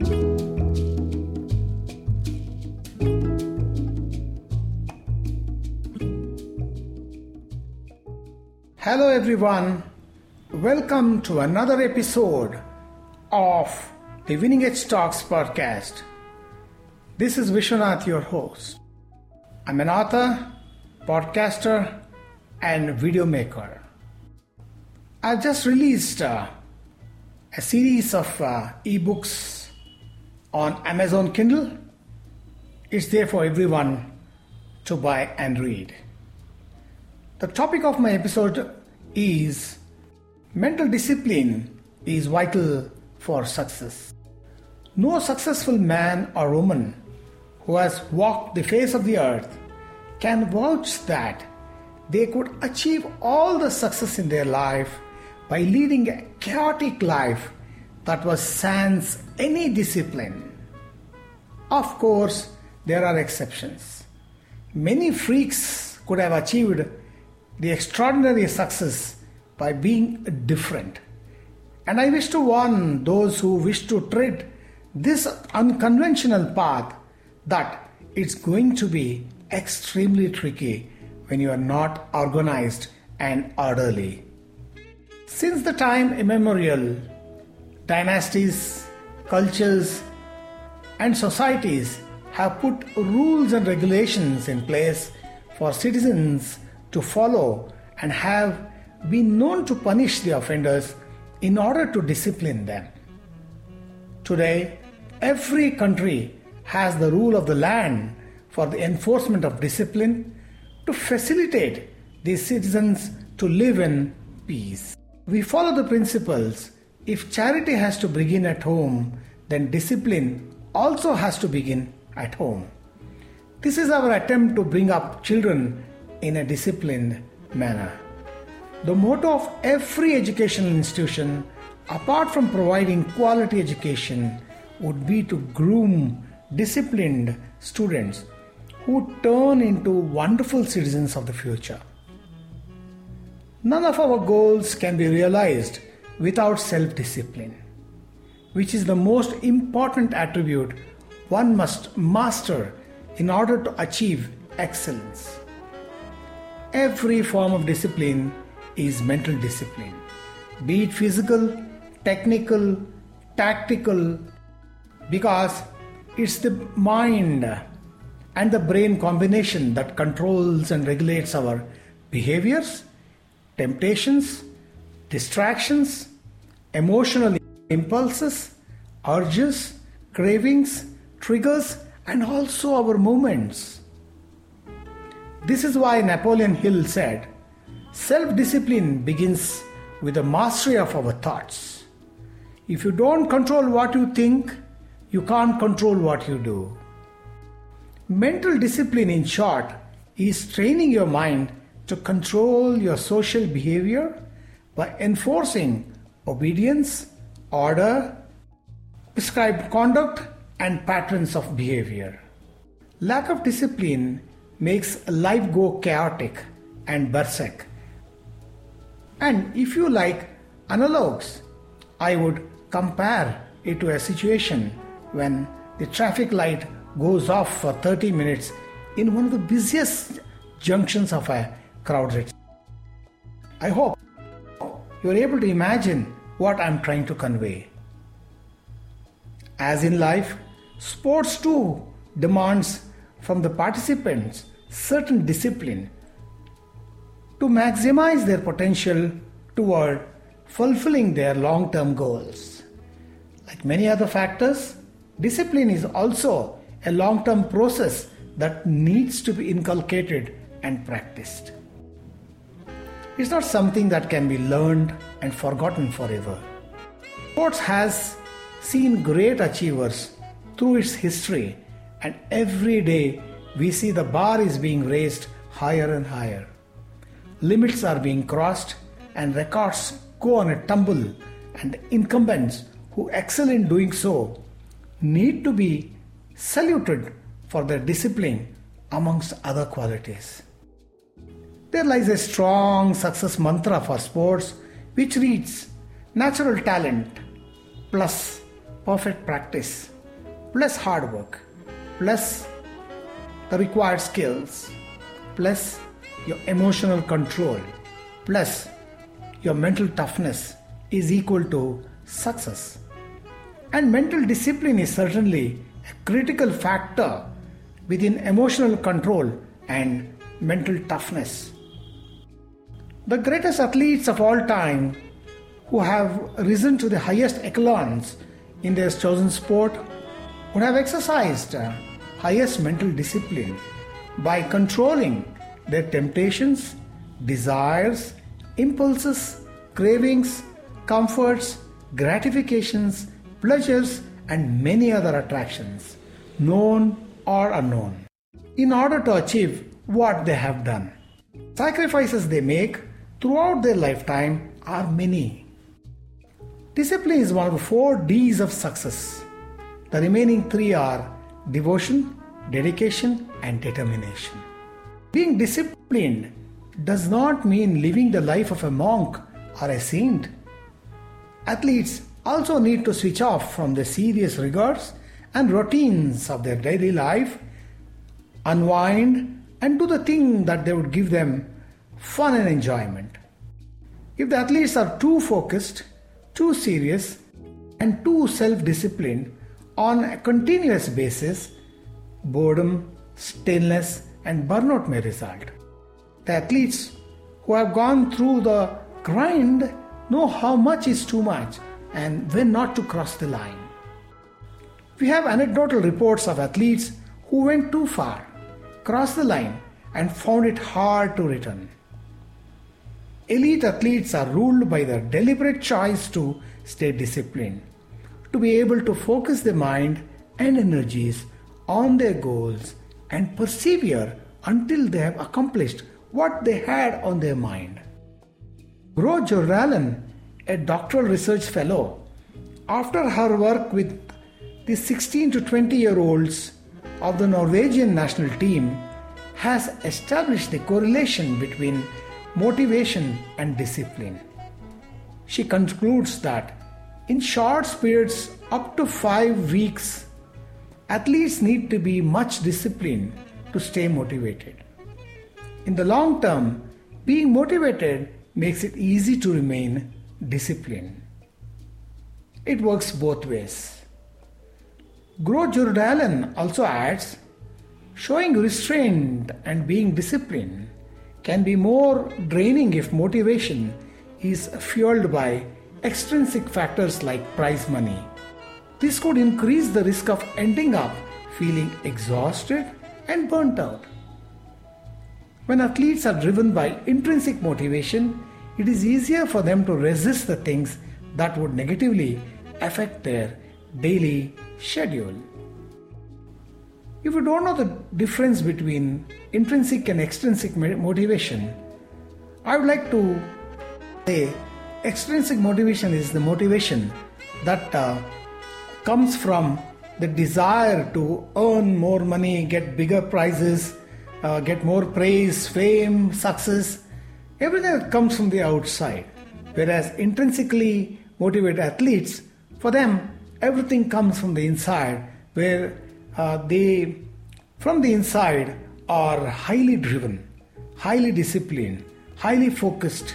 Hello, everyone. Welcome to another episode of the Winning Edge Talks podcast. This is Vishwanath, your host. I'm an author, podcaster, and video maker. I've just released uh, a series of uh, ebooks on Amazon Kindle. It's there for everyone to buy and read. The topic of my episode is mental discipline is vital for success. No successful man or woman who has walked the face of the earth can vouch that they could achieve all the success in their life by leading a chaotic life that was sans any discipline. Of course, there are exceptions. Many freaks could have achieved the extraordinary success by being different. And I wish to warn those who wish to tread this unconventional path that it's going to be extremely tricky when you are not organized and orderly. Since the time immemorial, dynasties, cultures, and societies have put rules and regulations in place for citizens to follow and have been known to punish the offenders in order to discipline them. Today, every country has the rule of the land for the enforcement of discipline to facilitate the citizens to live in peace. We follow the principles if charity has to begin at home, then discipline also has to begin at home. This is our attempt to bring up children in a disciplined manner. The motto of every educational institution, apart from providing quality education, would be to groom disciplined students who turn into wonderful citizens of the future. None of our goals can be realized without self discipline, which is the most important attribute one must master in order to achieve excellence. Every form of discipline is mental discipline, be it physical, technical, tactical, because it's the mind and the brain combination that controls and regulates our behaviors, temptations, distractions, emotional impulses, urges, cravings, triggers, and also our movements. This is why Napoleon Hill said, Self discipline begins with the mastery of our thoughts. If you don't control what you think, you can't control what you do. Mental discipline, in short, is training your mind to control your social behavior by enforcing obedience, order, prescribed conduct, and patterns of behavior. Lack of discipline makes life go chaotic and berserk. And if you like analogues, I would compare it to a situation when the traffic light goes off for 30 minutes in one of the busiest junctions of a crowded. I hope you are able to imagine what I'm trying to convey. As in life, sports too demands from the participants certain discipline to maximize their potential toward fulfilling their long term goals. Like many other factors, discipline is also a long term process that needs to be inculcated and practiced. It's not something that can be learned and forgotten forever. Sports has seen great achievers through its history, and every day we see the bar is being raised higher and higher. Limits are being crossed, and records go on a tumble, and the incumbents who excel in doing so need to be saluted for their discipline amongst other qualities. There lies a strong success mantra for sports which reads natural talent plus perfect practice, plus hard work, plus the required skills, plus your emotional control, plus your mental toughness is equal to success. And mental discipline is certainly a critical factor within emotional control and mental toughness. The greatest athletes of all time who have risen to the highest echelons in their chosen sport would have exercised uh, highest mental discipline by controlling their temptations, desires, impulses, cravings, comforts, gratifications, pleasures, and many other attractions, known or unknown, in order to achieve what they have done. Sacrifices they make throughout their lifetime are many. Discipline is one of the four D's of success. The remaining three are devotion, dedication, and determination. Being disciplined does not mean living the life of a monk or a saint. Athletes also need to switch off from the serious rigors and routines of their daily life, unwind, and do the thing that they would give them fun and enjoyment. If the athletes are too focused, too serious, and too self disciplined on a continuous basis, boredom, stillness, and burnout may result. The athletes who have gone through the grind know how much is too much and when not to cross the line. We have anecdotal reports of athletes who went too far, crossed the line, and found it hard to return. Elite athletes are ruled by their deliberate choice to stay disciplined, to be able to focus their mind and energies on their goals and persevere until they have accomplished what they had on their mind. Gro Jordalen, a doctoral research fellow, after her work with the 16 to 20 year olds of the Norwegian national team, has established the correlation between motivation and discipline. She concludes that in short periods up to five weeks, athletes need to be much disciplined to stay motivated. In the long term, being motivated makes it easy to remain disciplined. It works both ways. Gro also adds showing restraint and being disciplined can be more draining if motivation is fueled by extrinsic factors like prize money. This could increase the risk of ending up feeling exhausted and burnt out. When athletes are driven by intrinsic motivation, it is easier for them to resist the things that would negatively affect their daily schedule. If you don't know the difference between intrinsic and extrinsic motivation, I would like to say extrinsic motivation is the motivation that uh, comes from the desire to earn more money, get bigger prizes, uh, get more praise, fame, success, everything that comes from the outside. Whereas intrinsically motivated athletes, for them, everything comes from the inside, where Uh, they, from the inside, are highly driven, highly disciplined, highly focused.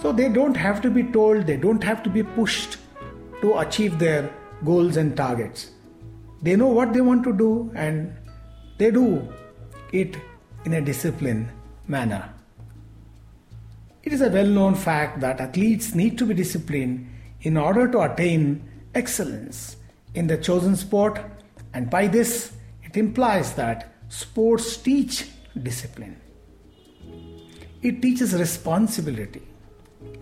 So they don't have to be told, they don't have to be pushed to achieve their goals and targets. They know what they want to do and they do it in a disciplined manner. It is a well known fact that athletes need to be disciplined in order to attain excellence in the chosen sport, and by this, it implies that sports teach discipline. It teaches responsibility,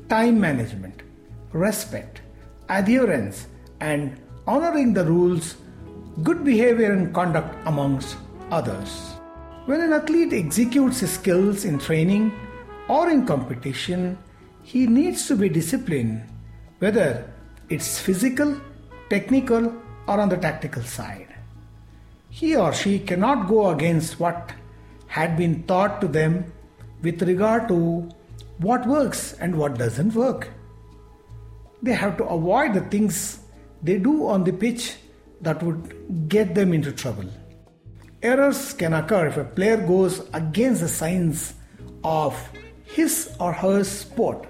time management, respect, adherence, and honoring the rules, good behavior, and conduct amongst others. When an athlete executes his skills in training or in competition, he needs to be disciplined, whether it's physical, technical, or on the tactical side. He or she cannot go against what had been taught to them with regard to what works and what doesn't work. They have to avoid the things they do on the pitch that would get them into trouble. Errors can occur if a player goes against the signs of his or her sport.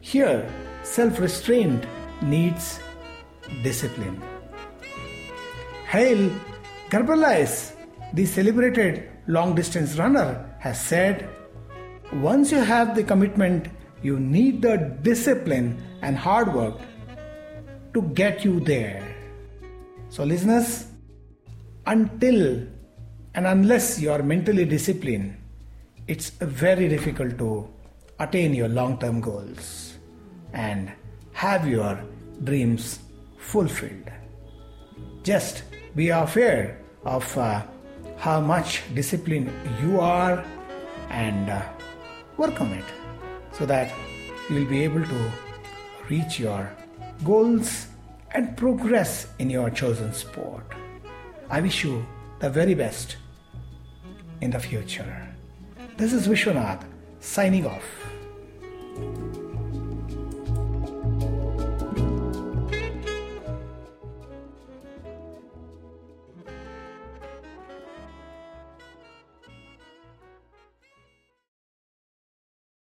Here, self restraint needs discipline. Haile Gebrselassie, the celebrated long distance runner, has said once you have the commitment, you need the discipline and hard work to get you there. So, listeners, until and unless you are mentally disciplined, it's very difficult to attain your long term goals and have your dreams fulfilled. Just be aware of uh, how much discipline you are and uh, work on it so that you will be able to reach your goals and progress in your chosen sport. I wish you the very best in the future. This is Vishwanath signing off.